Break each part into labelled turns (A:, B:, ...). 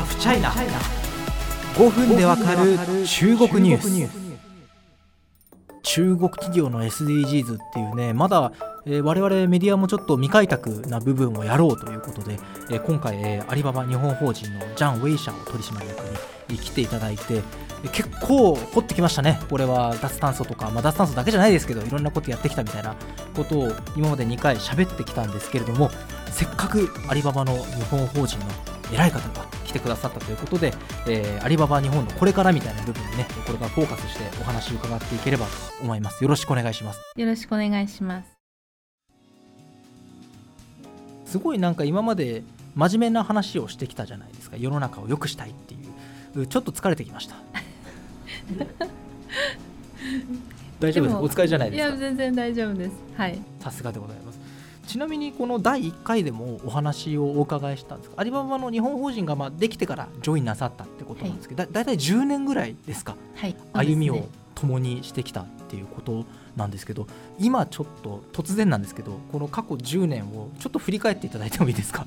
A: ハフチャイナ5分でわかる中国ニュース。中国企業の SDGs っていうねまだ、えー、我々メディアもちょっと未開拓な部分をやろうということで、えー、今回、えー、アリババ日本法人のジャン・ウェイシャを取締役に来ていただいて結構掘ってきましたね、これは脱炭素とか、まあ、脱炭素だけじゃないですけど、いろんなことやってきたみたいなことを今まで2回喋ってきたんですけれども、せっかくアリババの日本法人の偉い方が来てくださったということで、えー、アリババ日本のこれからみたいな部分にね、これからフォーカスしてお話を伺っていければと思います。よろしくお願いします。
B: よろしくお願いします。
A: すごいなんか今まで真面目な話をしてきたじゃないですか、世の中を良くしたいっていう、ちょっと疲れてきました。大丈夫です？お疲れじゃないですか？
B: いや全然大丈夫ですはい
A: さすがでございますちなみにこの第1回でもお話をお伺いしたんですアリババの日本法人がまあできてからジョインなさったってことなんですけど、はい、だだいたい10年ぐらいですか、はい、歩みを共にしてきたっていうことなんですけど今ちょっと突然なんですけどこの過去10年をちょっと振り返っていただいてもいいですか？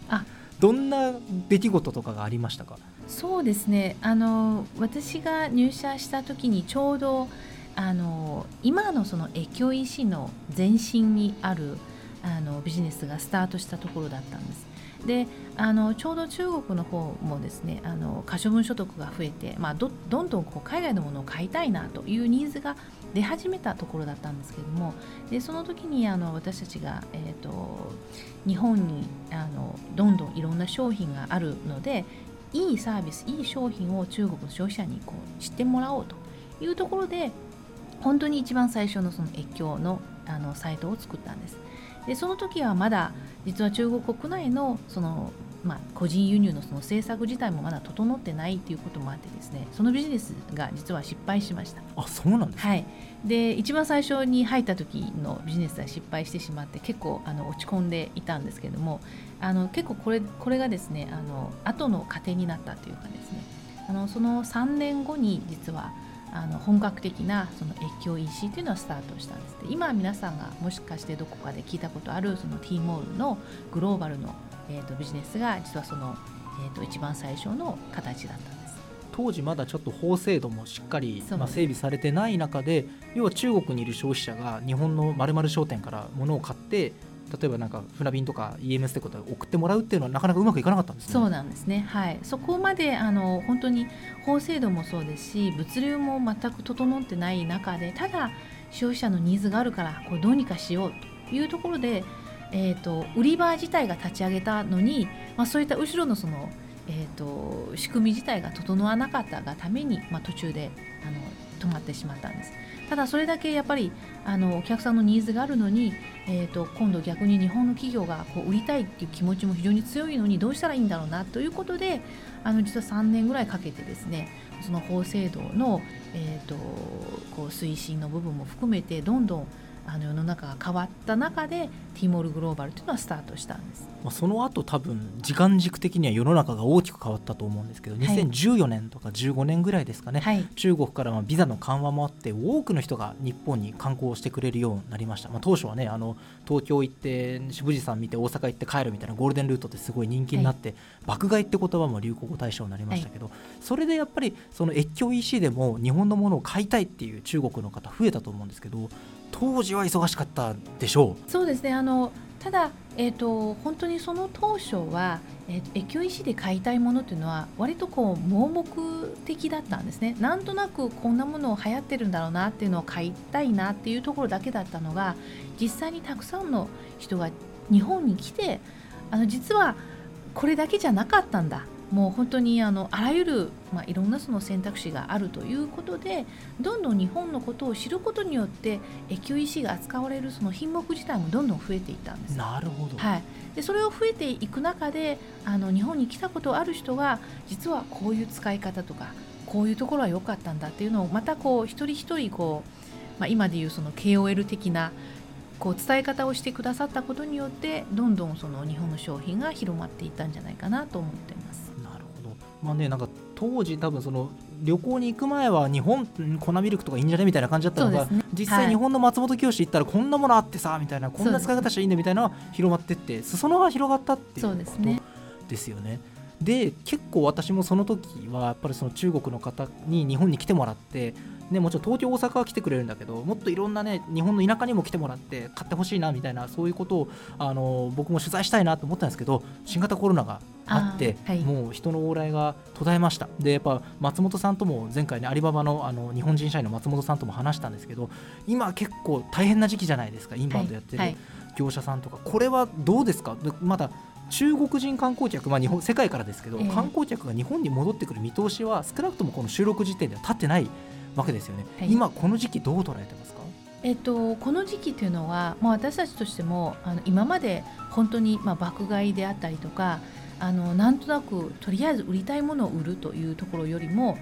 A: どんな出来事とかがありましたか？
B: そうですね。あの私が入社した時にちょうどあの今のその越境 EC の前身にあるあのビジネスがスタートしたところだったんです。であのちょうど中国の方もですねあの可処分所得が増えて、まあ、どんどんこう海外のものを買いたいなというニーズが出始めたところだったんですけどもでその時にあの私たちが、えーと、日本にあのどんどんいろんな商品があるのでいいサービスいい商品を中国の消費者にこう知ってもらおうというところで本当に一番最初のその越境のあのサイトを作ったんです。でその時はまだ実は中国国内のそのまあ、個人輸入のその政策自体もまだ整ってないということもあってですねそのビジネスが実は失敗しました。
A: あそうなんです、
B: はい、で一番最初に入った時のビジネスは失敗してしまって結構あの落ち込んでいたんですけどもあの結構これこれがですねあの後の糧になったというかですね。あのその3年後に実はあの本格的なその越境 EC というのはスタートしたんです今皆さんがもしかしてどこかで聞いたことあるその T モールのグローバルのえーと、ビジネスが実はその、えーと、一番最初の形だったんです。
A: 当時まだちょっと法制度もしっかり、まあ、整備されてない中で要は中国にいる消費者が日本のまる商店から物を買って例えばなんか船便とか EMS ってことで送ってもらうっていうのはなかなかうまくいかなかったんですね。
B: そうなんですね。はい。そこまであの本当に法制度もそうですし、物流も全く整ってない中で、ただ消費者のニーズがあるからこうどうにかしようというところでえーと、売り場自体が立ち上げたのに、まあ、そういった後ろのその、えーと、仕組み自体が整わなかったがために、まあ、途中であの止まってしまったんです。ただそれだけやっぱりあのお客さんのニーズがあるのに、えーと、今度逆に日本の企業がこう売りたいっていう気持ちも非常に強いのにどうしたらいいんだろうなということであの実は3年ぐらいかけてですねその法制度の、えーとこう推進の部分も含めてどんどんあの世の中が変わった中でティモールグローバルというのはスタートしたんです、
A: まあ、その後多分時間軸的には世の中が大きく変わったと思うんですけど、はい、2014年とか15年ぐらいですかね、はい、中国からまビザの緩和もあって多くの人が日本に観光してくれるようになりました、まあ、当初はねあの東京行って富士山見て大阪行って帰るみたいなゴールデンルートってすごい人気になって、はい、爆買いって言葉も流行語大賞になりましたけど、それでやっぱりその越境 EC でも日本のものを買いたいっていう中国の方増えたと思うんですけど当時は忙しかったでしょ
B: う。そうですね。あのただ、えーと、本当にその当初は、えー、越境石で買いたいものというのは割とこう盲目的だったんですね。なんとなくこんなものを流行ってるんだろうなっていうのを買いたいなっていうところだけだったのが実際にたくさんの人が日本に来てあの実はこれだけじゃなかったんだ。もう本当にあのあらゆる、まあ、いろんなその選択肢があるということでどんどん日本のことを知ることによって越境 EC が扱われるその品目自体もどんどん増えていったんです。
A: なるほど、
B: はい、でそれを増えていく中であの日本に来たことある人が実はこういう使い方とかこういうところは良かったんだっていうのをまたこう一人一人こう、まあ、今でいうその KOL 的なこう伝え方をしてくださったことによってどんどんその日本の商品が広まっていったんじゃないかなと思ってます。
A: まあね、なんか当時多分その旅行に行く前は日本粉ミルクとかいいんじゃねみたいな感じだったのが、ね、実際日本の松本清行ったらこんなものあってさみたいなこんな使い方したらいいんだみたいな広まってって裾野が広がったっていうことですよね。で結構私もその時はやっぱりその中国の方に日本に来てもらってね、もちろん東京、大阪は来てくれるんだけどもっといろんなね日本の田舎にも来てもらって買ってほしいなみたいなそういうことをあの僕も取材したいなと思ったんですけど新型コロナがあって
B: はい。
A: もう人の往来が途絶えました。でやっぱ松本さんとも前回ねアリババのあの日本人社員の松本さんとも話したんですけど今結構大変な時期じゃないですかインバウンドやってる
B: はい。
A: 業者さんとか、これはどうですか？でまだ中国人観光客、まあ、日本世界からですけど、
B: ええ。
A: 観光客が日本に戻ってくる見通しは少なくともこの収録時点では立ってないわけですよね、
B: はい。
A: 今この時期どう捉えてますか？
B: えっと、この時期というのは、まあ、私たちとしてもあの今まで本当に、まあ、爆買いであったりとかあのなんとなくとりあえず売りたいものを売るというところよりも、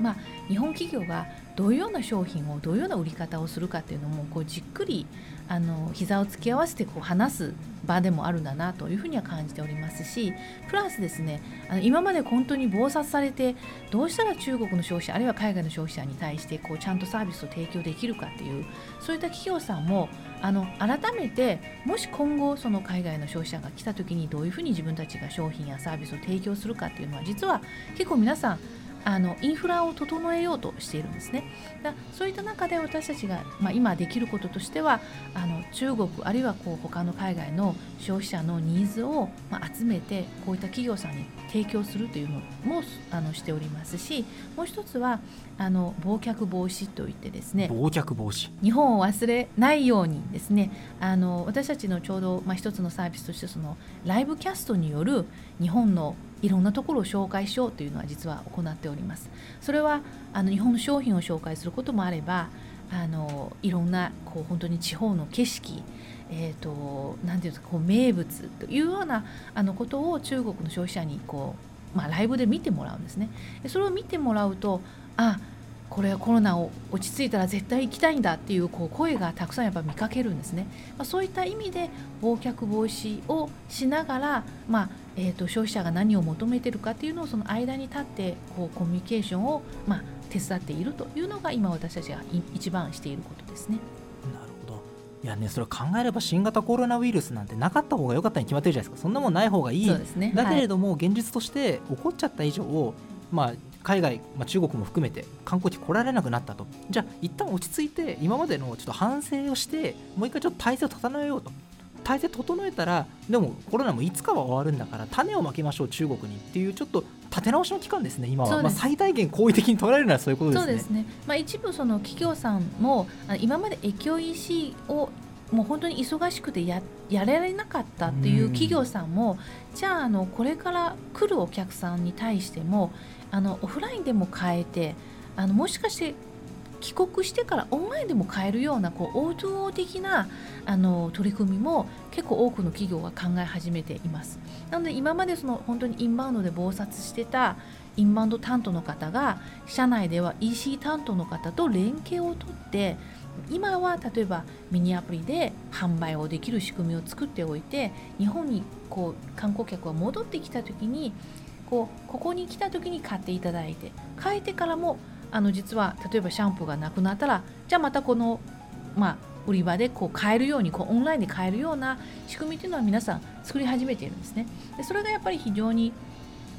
B: まあ、日本企業がどういうような商品をどういうような売り方をするかっていうのもこうじっくりあの膝を突き合わせてこう話す場でもあるんだなというふうには感じておりますしプラスですねあの今まで本当に忙殺されてどうしたら中国の消費者あるいは海外の消費者に対してこうちゃんとサービスを提供できるかっていうそういった企業さんもあの改めてもし今後その海外の消費者が来た時にどういうふうに自分たちが商品やサービスを提供するかっていうのは実は結構皆さんあのインフラを整えようとしているんですね。だそういった中で私たちが、まあ、今できることとしてはあの中国あるいはこう他の海外の消費者のニーズを、まあ、集めてこういった企業さんに提供するというのもあのしておりますしもう一つはあの忘却防止といってですね
A: 忘却防止
B: 日本を忘れないようにですねあの私たちのちょうど、まあ、一つのサービスとしてそのライブキャストによる日本のいろんなところを紹介しようというのは実は行っております。それはあの日本の商品を紹介することもあればあのいろんなこう本当に地方の景色えー、となんていうんですかこう名物というようなあのことを中国の消費者にこう、まあ、ライブで見てもらうんですね。それを見てもらうとあこれはコロナを落ち着いたら絶対行きたいんだっていうこう声がたくさんやっぱ見かけるんですね。まあ、そういった意味で忘却防止をしながら、まあえー、と消費者が何を求めてるかっていうのをその間に立ってこうコミュニケーションを、まあ、手伝っているというのが今私たちがい一番していることですね。
A: なるほど。いやねそれ考えれば新型コロナウイルスなんてなかった方が良かったに決まってるじゃないですか。そんなもんない方がいい。
B: そうですね。
A: だけれ
B: ど、
A: ども、現実として起こっちゃった以上、まあ、海外、まあ、中国も含めて観光地来られなくなったと。じゃあ一旦落ち着いて今までのちょっと反省をしてもう一回ちょっと体制を整えようと体制整えたらでもコロナもいつかは終わるんだから種をまきましょう中国にっていうちょっと立て直しの期間ですね今は、
B: そうです。
A: まあ、最大限好意的に捉えるならそういうことですね。
B: そうですね、まあ、一部その企業さんも今まで越境 EC をもう本当に忙しくてややられなかったっていう企業さんも、じゃああのこれから来るお客さんに対してもあのオフラインでも変えてあのもしかして帰国してからオンラインでも買えるようなこう O2O 的なあの取り組みも結構多くの企業が考え始めています。なので今までその本当にインバウンドで忙殺してたインバウンド担当の方が社内では EC 担当の方と連携をとって今は例えばミニアプリで販売をできる仕組みを作っておいて日本にこう観光客が戻ってきた時にこうここに来た時に買っていただいて帰ってからもあの実は例えばシャンプーがなくなったらじゃあまたこの、まあ、売り場でこう買えるようにこうオンラインで買えるような仕組みというのは皆さん作り始めているんですね。でそれがやっぱり非常に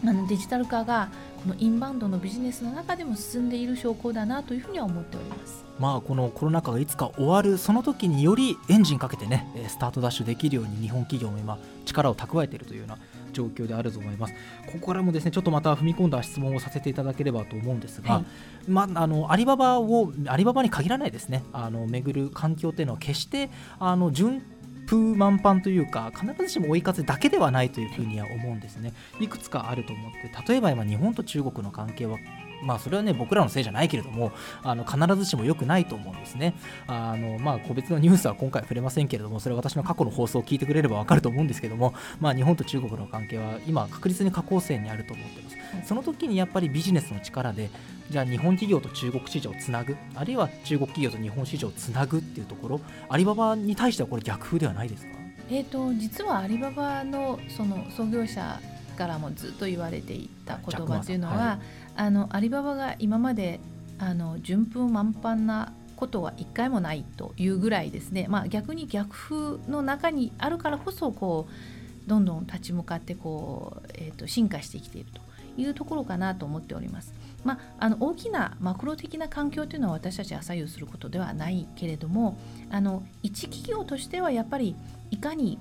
B: あのデジタル化がこのインバウンドのビジネスの中でも進んでいる証拠だなというふうには思っております。
A: まあこのコロナ禍がいつか終わるその時によりエンジンかけてねスタートダッシュできるように日本企業も今力を蓄えているというような状況であると思います。ここからもですねちょっとまた踏み込んだ質問をさせていただければと思うんですが、
B: はい。
A: まあ、あのアリババをアリババに限らないですね。あの巡る環境というのは決してあの順風満帆というか必ずしも追い風だけではないというふうには思うんですね。いくつかあると思って例えば今日本と中国の関係はまあそれはね僕らのせいじゃないけれどもあの必ずしも良くないと思うんですね。あのまあ個別のニュースは今回触れませんけれどもそれは私の過去の放送を聞いてくれればわかると思うんですけどもまあ日本と中国の関係は今確実に下降線にあると思っています。その時にやっぱりビジネスの力でじゃあ日本企業と中国市場をつなぐあるいは中国企業と日本市場をつなぐっていうところアリババに対してはこれ逆風ではないですか？
B: えー、と実はアリババのその創業者からもずっと言われていた言葉というのは、あのアリババが今まであの順風満帆なことは一回もないというぐらいですね、まあ、逆に逆風の中にあるからこそこうどんどん立ち向かってこう、えー、と進化してきているというところかなと思っております。まあ、あの大きなマクロ的な環境というのは私たちが左右することではないけれどもあの一企業としてはやっぱりいかに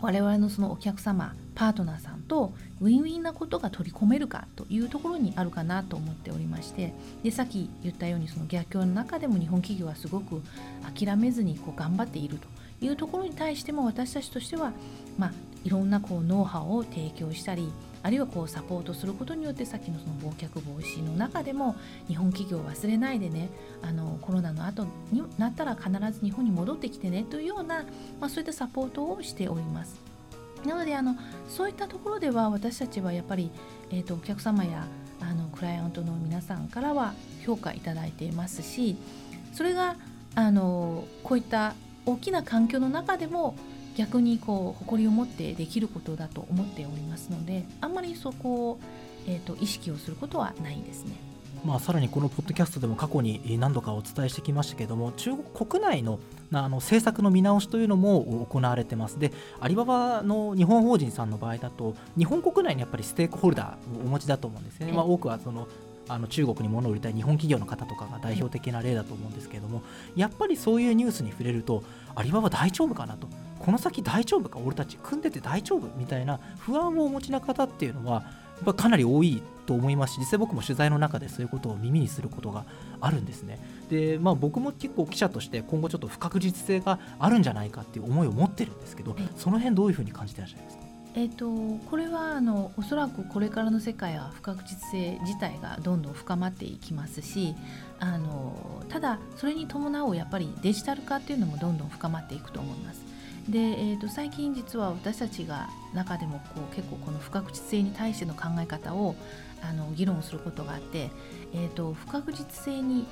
B: 我々のそのお客様パートナーさんとウィンウィンなことが取り込めるかというところにあるかなと思っておりましてでさっき言ったようにその逆境の中でも日本企業はすごく諦めずにこう頑張っているというところに対しても私たちとしては、まあ、いろんなこうノウハウを提供したりあるいはこうサポートすることによってさっきのその忘却防止の中でも日本企業を忘れないでねあのコロナの後になったら必ず日本に戻ってきてねというような、まあ、そういったサポートをしております。なのであのそういったところでは私たちはやっぱり、えーと、お客様やあのクライアントの皆さんからは評価いただいていますしそれがあのこういった大きな環境の中でも逆にこう誇りを持ってできることだと思っておりますのであんまりそこを、えーと、意識をすることはないんですね。
A: まあ、さらにこのポッドキャストでも過去に何度かお伝えしてきましたけれども中国国内のあの政策の見直しというのも行われてます。でアリババの日本法人さんの場合だと日本国内にやっぱりステークホルダーをお持ちだと思うんですね、まあ、多くはそのあの中国に物を売りたい日本企業の方とかが代表的な例だと思うんですけれどもやっぱりそういうニュースに触れるとアリババ大丈夫かなと。この先大丈夫か？俺たち組んでて大丈夫？みたいな不安をお持ちな方っていうのはぱかなり多いと思いますし実際僕も取材の中でそういうことを耳にすることがあるんですね。でまあ僕も結構記者として今後ちょっと不確実性があるんじゃないかっていう思いを持ってるんですけどその辺どういうふうに感じてらっしゃいますか？
B: えーと、これはあのおそらくこれからの世界は不確実性自体がどんどん深まっていきますしあのただそれに伴うやっぱりデジタル化っていうのもどんどん深まっていくと思います。で、えーと、最近実は私たちが中でもこう結構この不確実性に対しての考え方をあの議論することがあって、えーと、不確実性に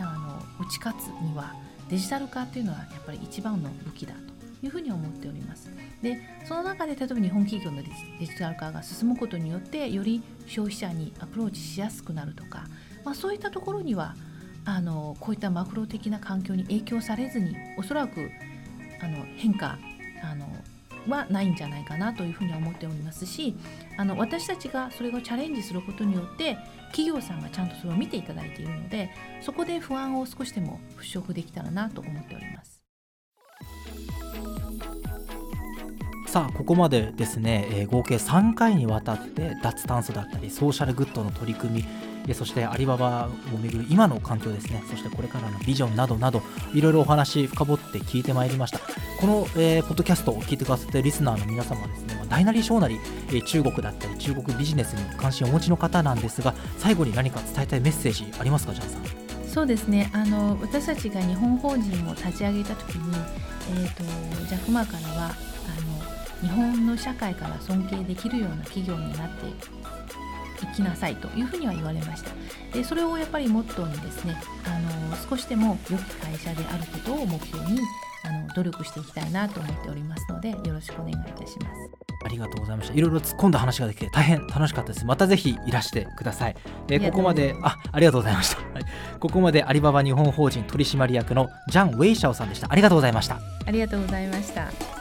B: あの打ち勝つにはデジタル化っていうのはやっぱり一番の武器だというふうに思っております。でその中で例えば日本企業のデジタル化が進むことによってより消費者にアプローチしやすくなるとか、まあ、そういったところにはあのこういったマクロ的な環境に影響されずにおそらくあの変化あのはないんじゃないかなというふうに思っておりますしあの私たちがそれをチャレンジすることによって企業さんがちゃんとそれを見ていただいているのでそこで不安を少しでも払拭できたらなと思っております。
A: さあここまでですね、えー、合計3回にわたって脱炭素だったりソーシャルグッドの取り組みそしてアリババをめぐる今の環境ですね。そしてこれからのビジョンなどなどいろいろお話深掘って聞いてまいりました。この、えー、ポッドキャストを聞いてくださっているリスナーの皆様はですね、大なり小なり、中国だったり中国ビジネスに関心をお持ちの方なんですが最後に何か伝えたいメッセージありますかジャンさん？
B: そうですね。あの私たちが日本法人を立ち上げた時に、えーと、とジャクマーからは日本の社会から尊敬できるような企業になっていきなさいというふうには言われました。でそれをやっぱりモットーにですねあの少しでも良き会社であることを目標にあの努力していきたいなと思っておりますのでよろしくお願いいたします。
A: ありがとうございました。いろいろ突っ込んだ話ができて大変楽しかったです。またぜひいらしてください、えー、ここまであありがとうございました、はい、ここまでアリババ日本法人取締役のジャン・ウェイシャオさんでした。ありがとうございました。
B: ありがとうございました